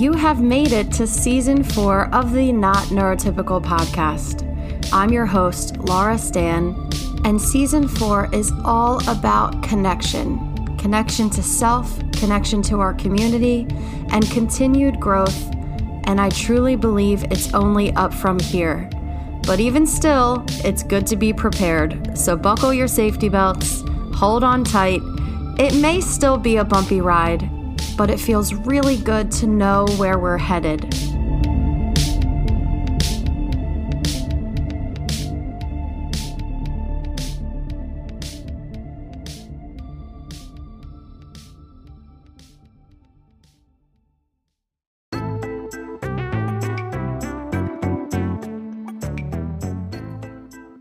You have made it to season four of the Not Neurotypical podcast. I'm your host, Laura Zdan, and season four is all about connection connection to self, connection to our community, and continued growth. And I truly believe it's only up from here. But even still, it's good to be prepared. So buckle your safety belts, hold on tight. It may still be a bumpy ride, but it feels really good to know where we're headed.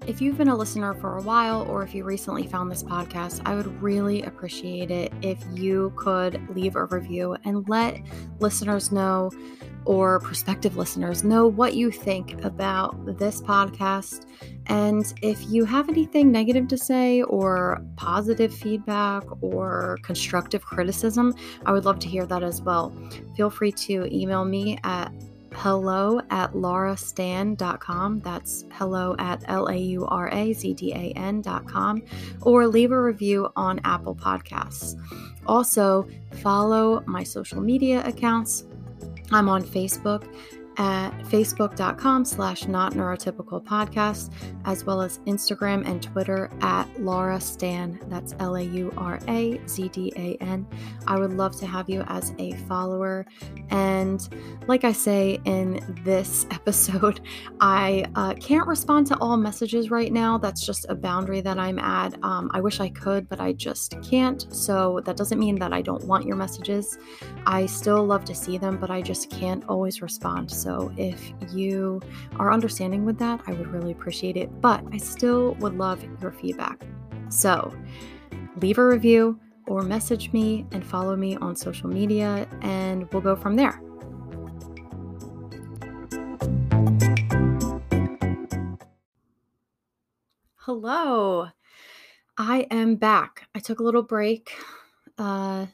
If you've been a listener for a while, or if you recently found this podcast, I would really appreciate it if you could leave a review and let listeners know or prospective listeners know what you think about this podcast. And if you have anything negative to say, or positive feedback, or constructive criticism, I would love to hear that as well. Feel free to email me at hello at laurazdan.com. That's hello at L A U R A Z D A N.com. Or leave a review on Apple Podcasts. Also, follow my social media accounts. I'm on Facebook at facebook.com slash not neurotypical podcast, as well as Instagram and Twitter at Laura Zdan. That's L A U R A Z D A N. I would love to have you as a follower. And like I say in this episode, I uh, can't respond to all messages right now. That's just a boundary that I'm at. Um, I wish I could, but I just can't. So that doesn't mean that I don't want your messages. I still love to see them, but I just can't always respond. So so if you are understanding with that, I would really appreciate it. But I still would love your feedback. So leave a review or message me and follow me on social media, and we'll go from there. Hello, I am back. I took a little break. Uh,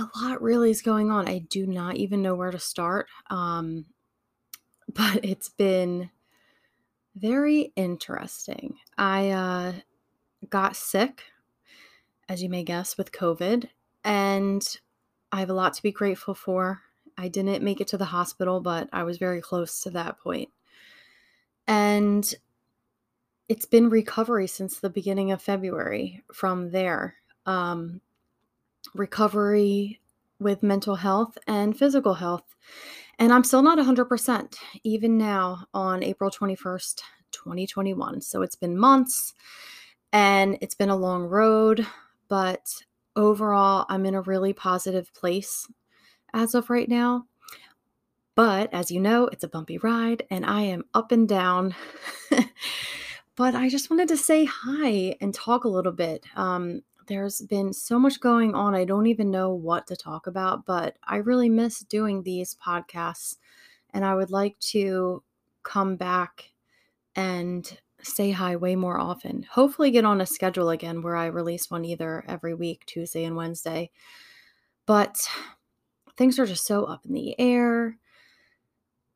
a lot really is going on. I do not even know where to start. Um, but it's been very interesting. I uh, got sick, as you may guess, with COVID, and I have a lot to be grateful for. I didn't make it to the hospital, but I was very close to that point. And it's been recovery since the beginning of February from there. Um, recovery with mental health and physical health. And I'm still not 100%, even now on April 21st, 2021. So it's been months and it's been a long road, but overall, I'm in a really positive place as of right now. But as you know, it's a bumpy ride and I am up and down. but I just wanted to say hi and talk a little bit. Um, there's been so much going on. I don't even know what to talk about, but I really miss doing these podcasts. And I would like to come back and say hi way more often. Hopefully, get on a schedule again where I release one either every week, Tuesday and Wednesday. But things are just so up in the air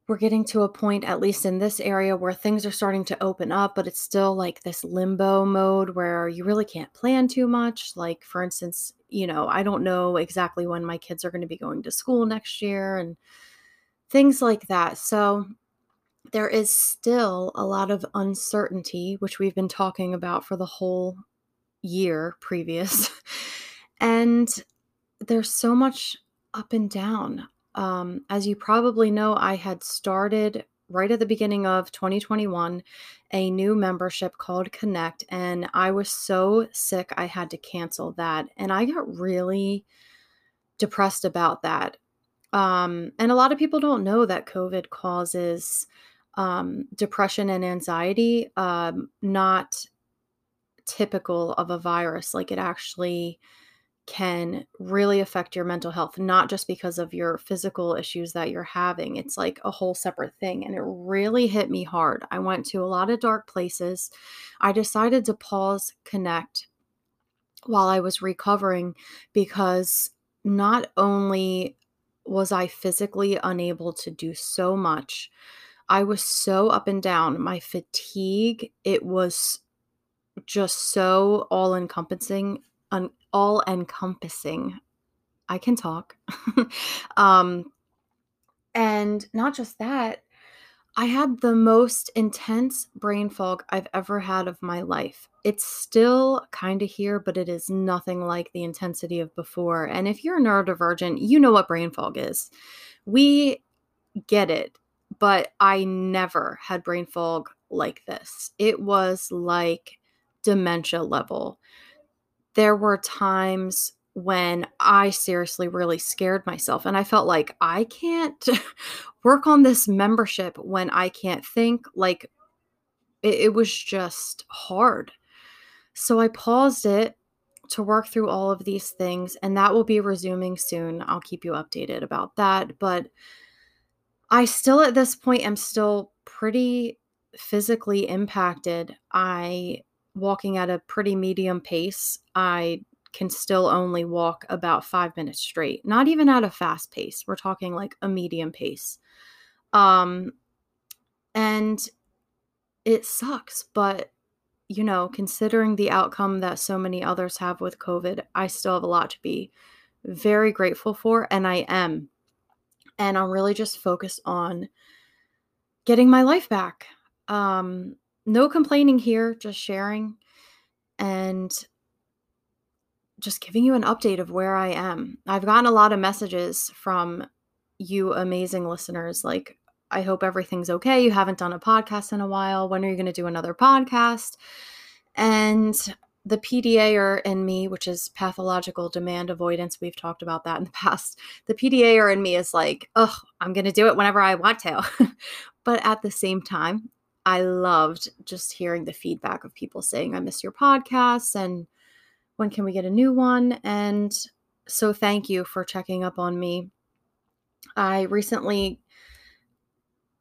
we're getting to a point, at least in this area, where things are starting to open up, but it's still like this limbo mode where you really can't plan too much. Like, for instance, you know, I don't know exactly when my kids are going to be going to school next year and things like that. So, there is still a lot of uncertainty, which we've been talking about for the whole year previous. and there's so much up and down. Um, as you probably know, I had started right at the beginning of 2021 a new membership called Connect, and I was so sick I had to cancel that. And I got really depressed about that. Um, and a lot of people don't know that COVID causes um, depression and anxiety, um, not typical of a virus. Like it actually can really affect your mental health, not just because of your physical issues that you're having. It's like a whole separate thing. And it really hit me hard. I went to a lot of dark places. I decided to pause Connect while I was recovering because not only was I physically unable to do so much. I was so up and down. My fatigue, it was just so all encompassing, all encompassing. I can talk. um, and not just that, I had the most intense brain fog I've ever had of my life. It's still kind of here, but it is nothing like the intensity of before. And if you're neurodivergent, you know what brain fog is. We get it, but I never had brain fog like this. It was like dementia level. There were times when I seriously really scared myself. And I felt like I can't work on this membership when I can't think. Like it, it, was just hard. So I paused it to work through all of these things, and that will be resuming soon. I'll keep you updated about that. But I still, at this point, am still pretty physically impacted. I walking at a pretty medium pace. I can still only walk about five minutes straight, not even at a fast pace. We're talking like a medium pace. Um, and it sucks, but you know, considering the outcome that so many others have with COVID, I still have a lot to be very grateful for, and I am. And I'm really just focused on getting my life back. Um, no complaining here, just sharing. And just giving you an update of where I am. I've gotten a lot of messages from you amazing listeners like I hope everything's okay. You haven't done a podcast in a while. When are you going to do another podcast? And the PDA in me, which is pathological demand avoidance, we've talked about that in the past. The PDA in me is like, oh, I'm going to do it whenever I want to. but at the same time, I loved just hearing the feedback of people saying, I miss your podcasts and when can we get a new one? And so thank you for checking up on me. I recently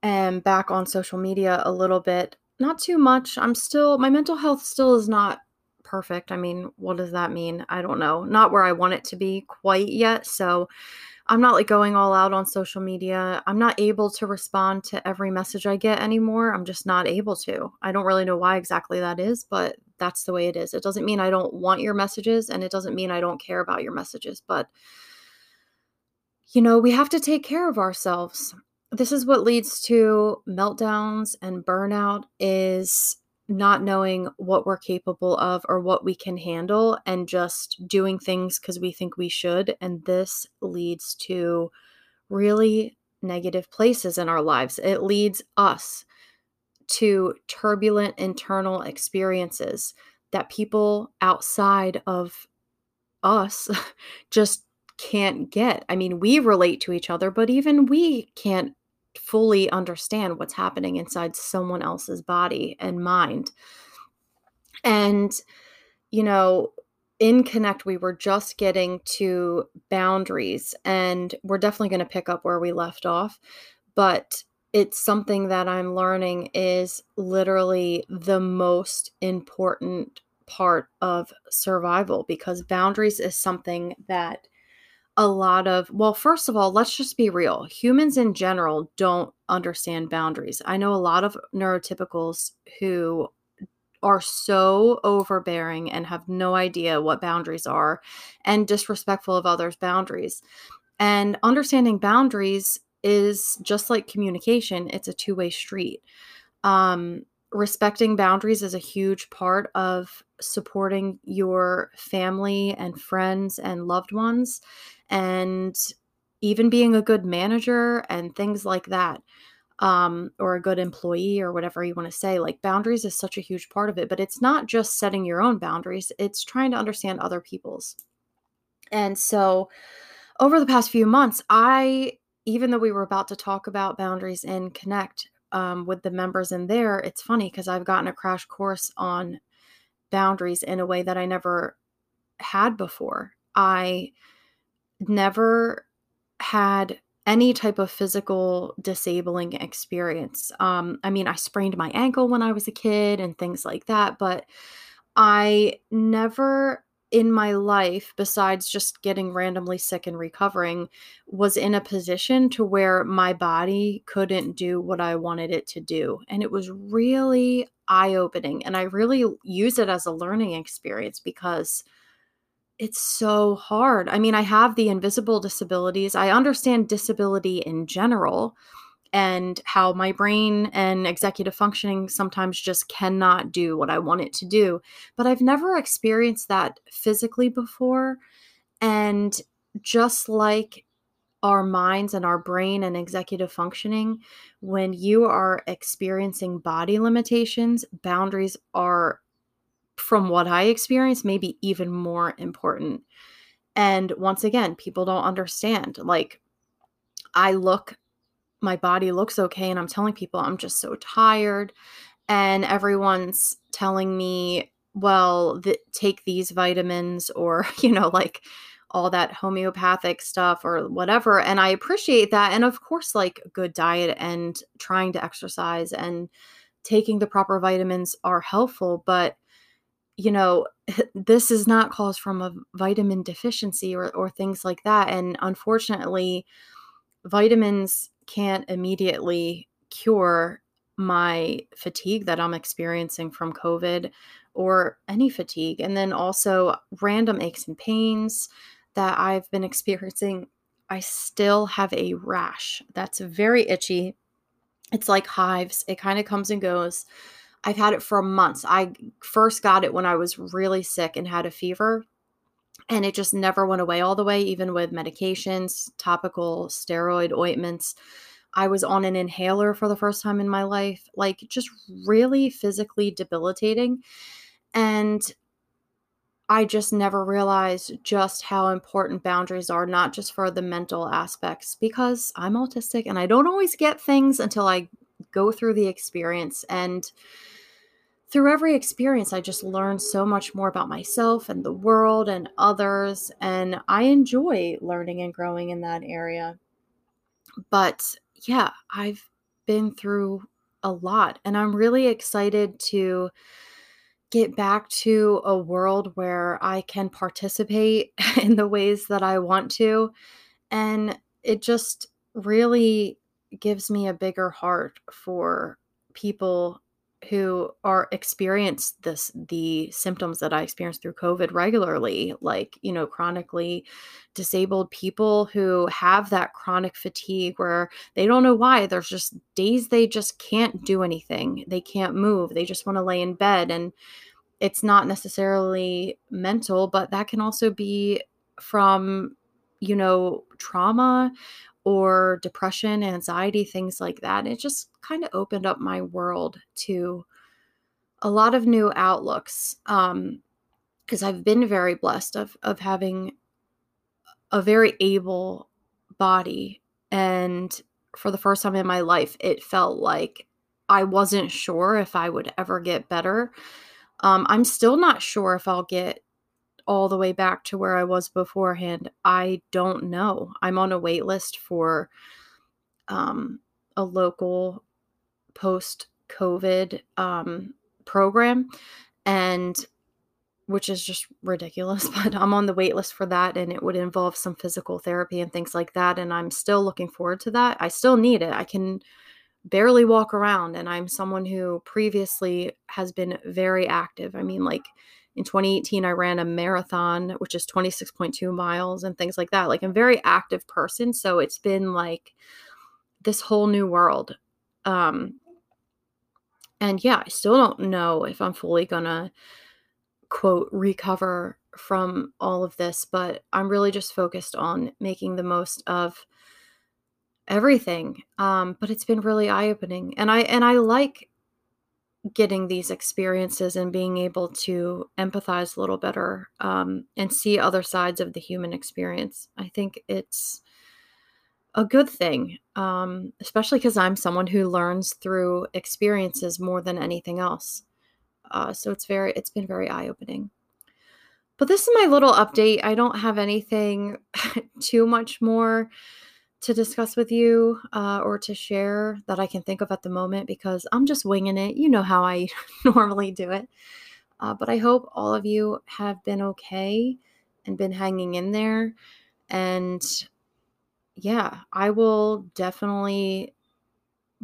am back on social media a little bit, not too much. I'm still, my mental health still is not perfect. I mean, what does that mean? I don't know. Not where I want it to be quite yet. So I'm not like going all out on social media. I'm not able to respond to every message I get anymore. I'm just not able to. I don't really know why exactly that is, but that's the way it is. It doesn't mean I don't want your messages and it doesn't mean I don't care about your messages, but you know, we have to take care of ourselves. This is what leads to meltdowns and burnout is not knowing what we're capable of or what we can handle and just doing things because we think we should. And this leads to really negative places in our lives. It leads us to turbulent internal experiences that people outside of us just can't get. I mean, we relate to each other, but even we can't fully understand what's happening inside someone else's body and mind. And, you know, in Connect, we were just getting to boundaries, and we're definitely going to pick up where we left off. But it's something that I'm learning is literally the most important part of survival because boundaries is something that a lot of well first of all let's just be real humans in general don't understand boundaries. I know a lot of neurotypicals who are so overbearing and have no idea what boundaries are and disrespectful of others boundaries. And understanding boundaries is just like communication it's a two-way street. Um, respecting boundaries is a huge part of supporting your family and friends and loved ones and even being a good manager and things like that um, or a good employee or whatever you want to say like boundaries is such a huge part of it but it's not just setting your own boundaries it's trying to understand other people's. And so over the past few months i even though we were about to talk about boundaries in connect um, with the members in there it's funny because i've gotten a crash course on boundaries in a way that i never had before i never had any type of physical disabling experience. Um, I mean, I sprained my ankle when I was a kid and things like that, but I never in my life, besides just getting randomly sick and recovering, was in a position to where my body couldn't do what I wanted it to do. And it was really eye opening. And I really use it as a learning experience because it's so hard. I mean, I have the invisible disabilities, I understand disability in general and how my brain and executive functioning sometimes just cannot do what I want it to do. But I've never experienced that physically before. And just like our minds and our brain and executive functioning, when you are experiencing body limitations, boundaries are, from what I experience, maybe even more important. And once again, people don't understand. Like, I look my body looks okay and I'm telling people I'm just so tired. And everyone's telling me well th- take these vitamins or you know like all that homeopathic stuff or whatever. And I appreciate that. And of course like good diet and trying to exercise and taking the proper vitamins are helpful but you know this is not caused from a vitamin deficiency or, or things like that. And unfortunately vitamins can't immediately cure my fatigue that I'm experiencing from COVID or any fatigue. And then also random aches and pains that I've been experiencing. I still have a rash that's very itchy. It's like hives, it kind of comes and goes. I've had it for months. I first got it when I was really sick and had a fever and it just never went away all the way even with medications topical steroid ointments. I was on an inhaler for the first time in my life like just really physically debilitating and i just never realized just how important boundaries are not just for the mental aspects because i'm autistic and i don't always get things until i go through the experience and through every experience, I just learned so much more about myself and the world and others. And I enjoy learning and growing in that area. But yeah, I've been through a lot. And I'm really excited to get back to a world where I can participate in the ways that I want to. And it just really gives me a bigger heart for people who are experience this the symptoms that I experienced through COVID regularly, like, you know, chronically disabled people who have that chronic fatigue where they don't know why. There's just days they just can't do anything. They can't move. They just want to lay in bed. And it's not necessarily mental, but that can also be from, you know, trauma or depression, anxiety, things like that. It just kind of opened up my world to a lot of new outlooks. Um, because I've been very blessed of of having a very able body and for the first time in my life it felt like I wasn't sure if I would ever get better. Um, I'm still not sure if I'll get all the way back to where I was beforehand. I don't know. I'm on a wait list for um, a local post COVID um, program, and which is just ridiculous. But I'm on the wait list for that, and it would involve some physical therapy and things like that. And I'm still looking forward to that. I still need it. I can barely walk around, and I'm someone who previously has been very active. I mean, like in 2018 i ran a marathon which is 26.2 miles and things like that. Like i'm a very active person so it's been like this whole new world. Um and yeah i still don't know if i'm fully gonna quote recover from all of this but i'm really just focused on making the most of everything. Um but it's been really eye opening and i and i like getting these experiences and being able to empathize a little better um, and see other sides of the human experience. I think it's a good thing, um, especially because I'm someone who learns through experiences more than anything else. Uh, so it's very, it's been very eye opening. But this is my little update. I don't have anything too much more to discuss with you uh, or to share that I can think of at the moment because I'm just winging it. You know how I normally do it. Uh, but I hope all of you have been okay and been hanging in there. And yeah, I will definitely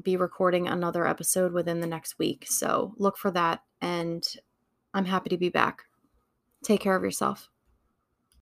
be recording another episode within the next week. So look for that. And I'm happy to be back. Take care of yourself.